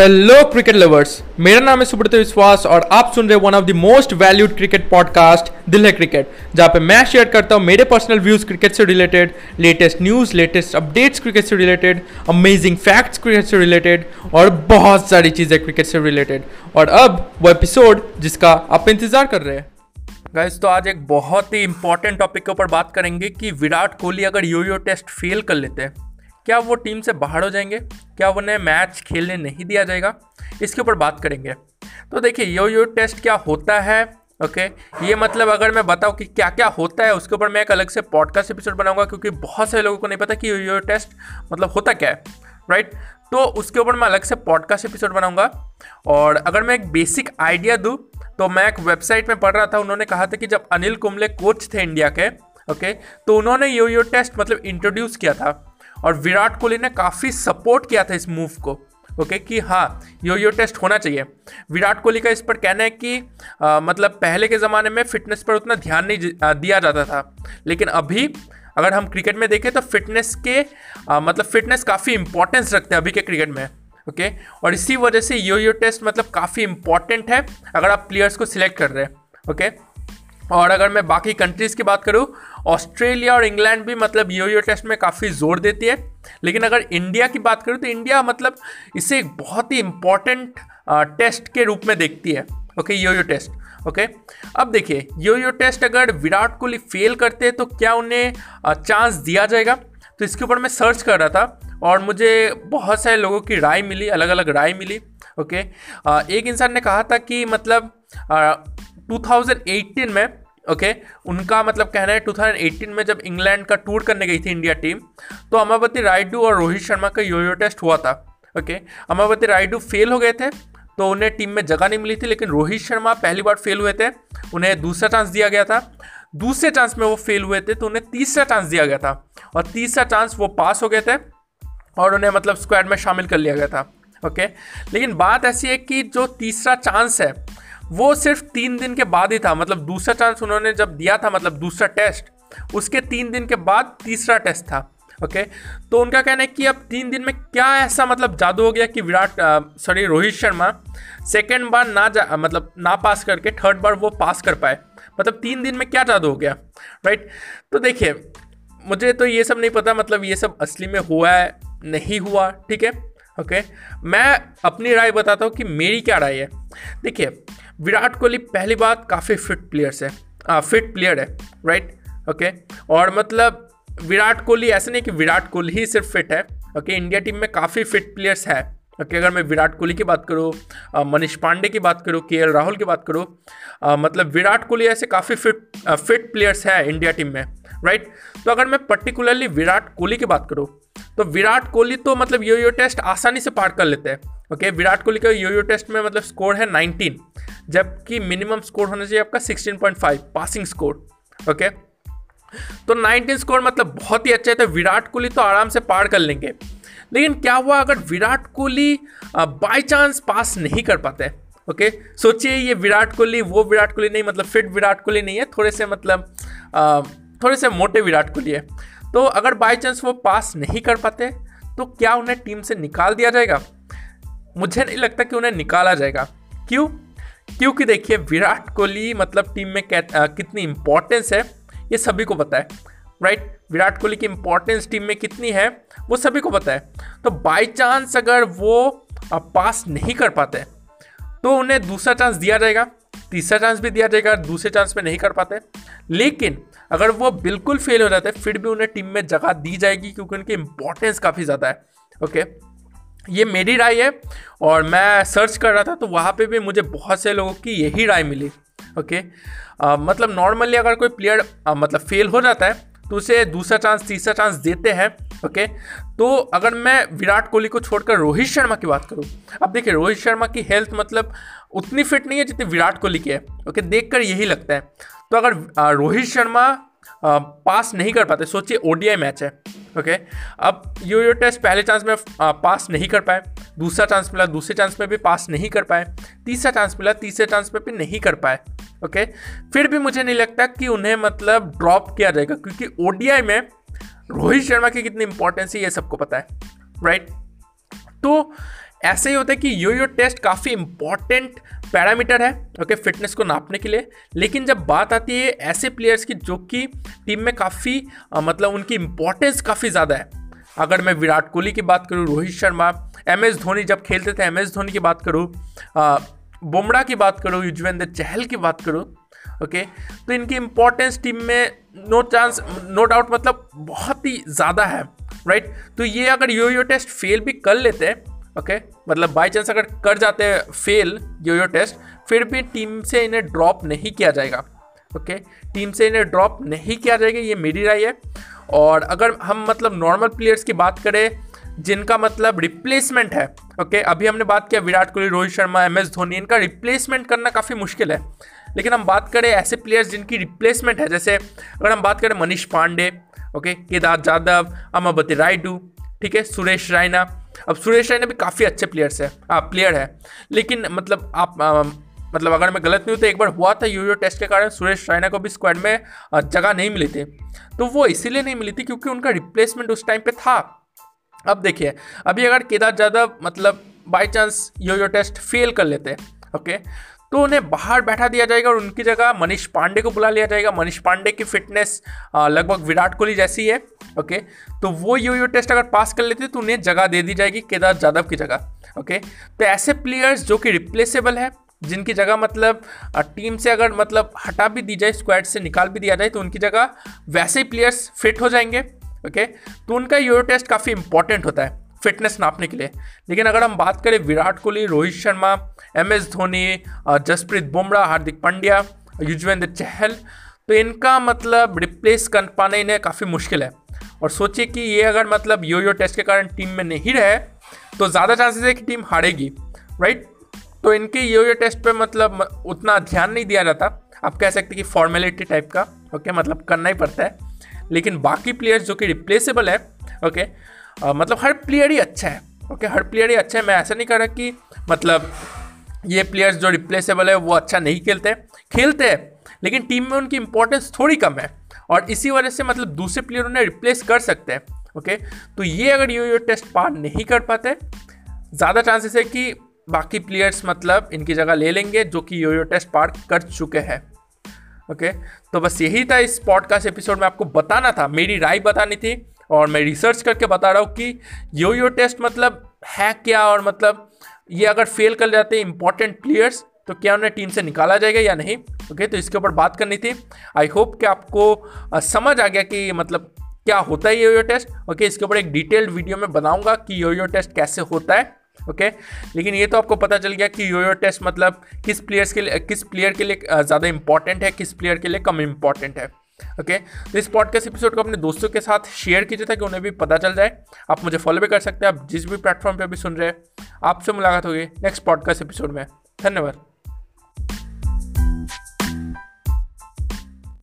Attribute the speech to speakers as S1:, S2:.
S1: Hello cricket lovers मेरा नाम है सुब्रत विश्वास और आप सुन रहे one of the most valued cricket podcast दिल है क्रिकेट जहाँ पे मैं शेयर करता हूँ मेरे पर्सनल व्यूज़ क्रिकेट से related latest news latest updates cricket से रिलेटेड अमेजिंग फैक्ट्स क्रिकेट से रिलेटेड और बहुत सारी चीज़ें क्रिकेट से रिलेटेड और अब वो एपिसोड जिसका आप इंतज़ार कर रहे हैं। गाइस तो आज एक बहुत ही इंपॉर्टेंट टॉपिक के ऊपर बात करेंगे कि विराट कोहली अगर यो टेस्ट फेल कर लेते हैं क्या वो टीम से बाहर हो जाएँगे? क्या उन्हें मैच खेलने नहीं दिया जाएगा? इसके ऊपर बात करेंगे। तो देखिए यो यो टेस्ट क्या होता है? ओके ये मतलब अगर मैं बताऊँ कि क्या क्या होता है उसके ऊपर मैं एक अलग से पॉडकास्ट एपिसोड बनाऊँगा क्योंकि बहुत सारे लोगों को नहीं पता कि यो यो टेस्ट मतलब होता क्या है राइट तो उसके ऊपर मैं अलग से पॉडकास्ट एपिसोड बनाऊँगा। और अगर मैं एक बेसिक आइडिया दूँ तो मैं एक वेबसाइट में पढ़ रहा था उन्होंने कहा था कि जब अनिल कुंबले कोच थे इंडिया के ओके okay, तो उन्होंने यो यो टेस्ट मतलब इंट्रोड्यूस किया था। और विराट कोहली ने काफ़ी सपोर्ट किया था इस मूव को ओके okay, कि हाँ यो यो टेस्ट होना चाहिए विराट कोहली का इस पर कहना है कि आ, मतलब पहले के ज़माने में फिटनेस पर उतना ध्यान नहीं दिया जाता था लेकिन अभी अगर हम क्रिकेट में देखें तो फिटनेस के आ, मतलब फिटनेस काफ़ी इंपॉर्टेंस रखते हैं अभी के क्रिकेट में ओके okay? और इसी वजह से यो यो टेस्ट मतलब काफ़ी इंपॉर्टेंट है अगर आप प्लेयर्स को सिलेक्ट कर रहे हैं ओके okay? और अगर मैं बाकी कंट्रीज़ की बात करूँ ऑस्ट्रेलिया और इंग्लैंड भी मतलब यो यो टेस्ट में काफ़ी ज़ोर देती है। लेकिन अगर इंडिया की बात करूँ तो इंडिया मतलब इसे एक बहुत ही इंपॉर्टेंट टेस्ट के रूप में देखती है। Okay yo yo test, okay? अब देखिए यो यो टेस्ट अगर विराट कोहली फेल करते हैं तो क्या उन्हें चांस दिया जाएगा? तो इसके ऊपर मैं सर्च कर रहा था और मुझे बहुत सारे लोगों की राय मिली अलग अलग राय मिली, ओके? एक इंसान ने कहा था कि मतलब 2018 में ओके okay, उनका मतलब कहना है 2018 में जब इंग्लैंड का टूर करने गई थी इंडिया टीम तो अमावती रायडू और रोहित शर्मा का योयो टेस्ट हुआ था। Okay okay, Ambati Rayudu fail हो गए थे तो उन्हें टीम में जगह नहीं मिली थी लेकिन रोहित शर्मा पहली बार फेल हुए थे उन्हें दूसरा चांस दिया गया था। दूसरे चांस में वो फेल हुए थे तो उन्हें तीसरा चांस दिया गया था। और तीसरा चांस वो पास हो गए थे और उन्हें मतलब स्क्वाड में शामिल कर लिया गया था। ओके लेकिन बात ऐसी है कि जो तीसरा चांस है वो सिर्फ़ तीन दिन के बाद ही था मतलब दूसरा चांस उन्होंने जब दिया था मतलब दूसरा टेस्ट उसके तीन दिन के बाद तीसरा टेस्ट था ओके तो उनका कहना है कि अब तीन दिन में क्या ऐसा मतलब जादू हो गया कि विराट सॉरी रोहित शर्मा सेकेंड बार ना जा मतलब ना पास करके थर्ड बार वो पास कर पाए। मतलब तीन दिन में क्या जादू हो गया राइट तो देखिए, मुझे तो ये सब नहीं पता मतलब ये सब असली में हुआ है, नहीं हुआ, ठीक है? ओके मैं अपनी राय बताता हूँ कि मेरी क्या राय है। देखिए विराट कोहली पहली बात काफ़ी फिट प्लेयर्स है। आ, फिट प्लेयर है राइट ओके और मतलब विराट कोहली ऐसे नहीं कि विराट कोहली ही सिर्फ़ फिट है ओके इंडिया टीम में काफ़ी फिट प्लेयर्स है। ओके अगर मैं विराट कोहली की बात करूँ मनीष पांडे की बात करूँ के राहुल की बात करूँ मतलब विराट कोहली ऐसे काफ़ी फिट फिट प्लेयर्स है इंडिया टीम में राइट तो अगर मैं पर्टिकुलरली विराट कोहली की बात करूँ तो विराट कोहली तो मतलब यो यो टेस्ट आसानी से पार कर लेते हैं ओके विराट कोहली का यो यो टेस्ट में मतलब स्कोर है 19 जबकि मिनिमम स्कोर होना चाहिए आपका 16.5 पासिंग स्कोर ओके तो 19 स्कोर मतलब बहुत ही अच्छा है तो विराट कोहली तो आराम से पार कर लेंगे। लेकिन क्या हुआ अगर Virat Kohli by chance pass नहीं कर पाते ओके सोचिए ये विराट कोहली वो विराट कोहली नहीं मतलब फिट विराट कोहली नहीं है थोड़े से मतलब आ, थोड़े से मोटे विराट कोहली है। तो अगर बाई चांस वो पास नहीं कर पाते तो क्या उन्हें टीम से निकाल दिया जाएगा? मुझे नहीं लगता कि उन्हें निकाला जाएगा। क्यों? क्योंकि देखिए, विराट कोहली मतलब टीम में कितनी इंपॉर्टेंस है, ये सभी को पता है राइट विराट कोहली की इंपॉर्टेंस टीम में कितनी है, वो सभी को पता है। तो बाई चांस अगर वो पास नहीं कर पाते तो उन्हें दूसरा चांस दिया जाएगा, तीसरा चांस भी दिया जाएगा, दूसरे चांस में नहीं कर पाते। लेकिन अगर वो बिल्कुल फेल हो जाते हैं फिर भी उन्हें टीम में जगह दी जाएगी क्योंकि उनकी इंपॉर्टेंस काफ़ी ज़्यादा है। ओके ये मेरी राय है और मैं सर्च कर रहा था तो वहाँ पे भी मुझे बहुत से लोगों की यही राय मिली। ओके आ, मतलब नॉर्मली अगर कोई प्लेयर मतलब फेल हो जाता है तो उसे दूसरा चांस तीसरा चांस देते हैं। ओके तो अगर मैं विराट कोहली को छोड़कर रोहित शर्मा की बात करूँ अब देखिए रोहित शर्मा की हेल्थ मतलब उतनी फिट नहीं है जितनी विराट कोहली की है। ओके देखकर यही लगता है। तो अगर रोहित शर्मा पास नहीं कर पाते, सोचिए ओडीआई मैच है ओके अब यो यो टेस्ट पहले चांस में पास नहीं कर पाए, दूसरा चांस मिला, दूसरे चांस में भी पास नहीं कर पाए, तीसरा चांस मिला, तीसरे चांस में भी नहीं कर पाए ओके फिर भी मुझे नहीं लगता कि उन्हें मतलब ड्रॉप किया जाएगा, क्योंकि ओडीआई में रोहित शर्मा की कितनी इंपॉर्टेंस है, ये सबको पता है राइट तो ऐसे ही होता है कि यो यो टेस्ट काफ़ी इंपॉर्टेंट पैरामीटर है ओके फिटनेस को नापने के लिए। लेकिन जब बात आती है ऐसे प्लेयर्स की जो कि टीम में काफ़ी मतलब उनकी इंपॉर्टेंस काफ़ी ज़्यादा है। अगर मैं विराट कोहली की बात करूँ, रोहित शर्मा एम एस धोनी जब खेलते थे एम एस धोनी की बात करूँ बुमराह की बात करूँ, युजवेंद्र चहल की बात करूँ ओके तो इनकी इंपॉर्टेंस टीम में नो चांस नो डाउट मतलब बहुत ही ज़्यादा है राइट तो ये अगर यो यो टेस्ट फेल भी कर लेते हैं ओके मतलब बाई चांस अगर कर जाते हैं फेल यो यो टेस्ट फिर भी टीम से इन्हें ड्रॉप नहीं किया जाएगा। ओके टीम से इन्हें ड्रॉप नहीं किया जाएगा, ये मेरी राय है। और अगर हम मतलब नॉर्मल प्लेयर्स की बात करें, जिनका मतलब रिप्लेसमेंट है ओके अभी हमने बात किया विराट कोहली, रोहित शर्मा एम एस धोनी, इनका रिप्लेसमेंट करना काफ़ी मुश्किल है। लेकिन हम बात करें ऐसे प्लेयर्स जिनकी रिप्लेसमेंट है, जैसे अगर हम बात करें मनीष पांडे ओके केदार जादव अमाबती रायडू, ठीक है? सुरेश रायना अब सुरेश रैना भी काफ़ी अच्छे प्लेयर्स है। आ, प्लेयर है। लेकिन मतलब आप आ, मतलब अगर मैं गलत नहीं हूँ तो एक बार हुआ था यूरो टेस्ट के कारण सुरेश रैना को भी स्क्वाड में जगह नहीं मिली थी। तो वो इसीलिए नहीं मिली थी क्योंकि उनका रिप्लेसमेंट उस टाइम पे था। अब देखिए अभी अगर केदार यादव मतलब by chance yo test fail कर लेते ओके तो उन्हें बाहर बैठा दिया जाएगा और उनकी जगह मनीष पांडे को बुला लिया जाएगा। मनीष पांडे की फिटनेस लगभग विराट कोहली जैसी है, ओके? तो वो यू यो टेस्ट अगर पास कर लेते तो उन्हें जगह दे दी जाएगी, केदार जादव की जगह, ओके? तो ऐसे प्लेयर्स जो कि रिप्लेसेबल है, जिनकी जगह मतलब टीम से अगर मतलब हटा भी दी जाए स्क्वाड से निकाल भी दिया जाए तो उनकी जगह वैसे ही प्लेयर्स फिट हो जाएँगे, ओके? तो उनका यूरो टेस्ट काफ़ी इंपॉर्टेंट होता है। फिटनेस नापने के लिए। लेकिन अगर हम बात करें विराट कोहली, रोहित शर्मा, एम एस धोनी जसप्रीत बुमराह, हार्दिक पांड्या, युजवेंद्र चहल तो इनका मतलब रिप्लेस कर पाना इन्हें काफ़ी मुश्किल है। और सोचिए कि ये अगर मतलब यो यो टेस्ट के कारण टीम में नहीं रहे तो ज़्यादा चांसेस है कि टीम हारेगी राइट तो इनके यो यो टेस्ट पे मतलब उतना ध्यान नहीं दिया जाता। आप कह सकते कि फॉर्मेलिटी टाइप का ओके मतलब करना ही पड़ता है। लेकिन बाकी प्लेयर्स जो कि रिप्लेसेबल है ओके आ, मतलब हर प्लेयर ही अच्छा है ओके हर प्लेयर ही अच्छा है। मैं ऐसा नहीं कह रहा कि मतलब ये प्लेयर्स जो रिप्लेसेबल है वो अच्छा नहीं खेलते खेलते हैं लेकिन टीम में उनकी इंपॉर्टेंस थोड़ी कम है और इसी वजह से मतलब दूसरे प्लेयर उन्हें रिप्लेस कर सकते हैं ओके तो ये अगर यू यो टेस्ट पार नहीं कर पाते ज़्यादा चांसेस है कि बाकी प्लेयर्स मतलब इनकी जगह ले लेंगे जो कि यो यो टेस्ट पार कर चुके हैं ओके तो बस यही था इस पॉडकास्ट एपिसोड में आपको बताना था। मेरी राय बतानी थी और मैं रिसर्च करके बता रहा हूँ कि यो यो टेस्ट मतलब है क्या और मतलब ये अगर फेल कर जाते हैं इंपॉर्टेंट प्लेयर्स तो क्या उन्हें टीम से निकाला जाएगा या नहीं? ओके तो इसके ऊपर बात करनी थी। आई होप कि आपको समझ आ गया कि मतलब क्या होता है यो यो टेस्ट ओके इसके ऊपर एक डिटेल्ड वीडियो में बनाऊँगा कि यो यो टेस्ट कैसे होता है। ओके लेकिन ये तो आपको पता चल गया कि योयो टेस्ट मतलब किस प्लेयर्स के लिए, किस प्लेयर के लिए ज़्यादा इंपॉर्टेंट है, किस प्लेयर के लिए कम इंपॉर्टेंट है। ओके तो इस पॉडकास्ट एपिसोड को अपने दोस्तों के साथ शेयर कीजिए ताकि उन्हें भी पता चल जाए। आप मुझे फॉलो भी कर सकते हैं, आप जिस भी प्लेटफॉर्म पर भी सुन रहे हैं, आपसे मुलाकात होगी नेक्स्ट पॉडकास्ट एपिसोड में। धन्यवाद।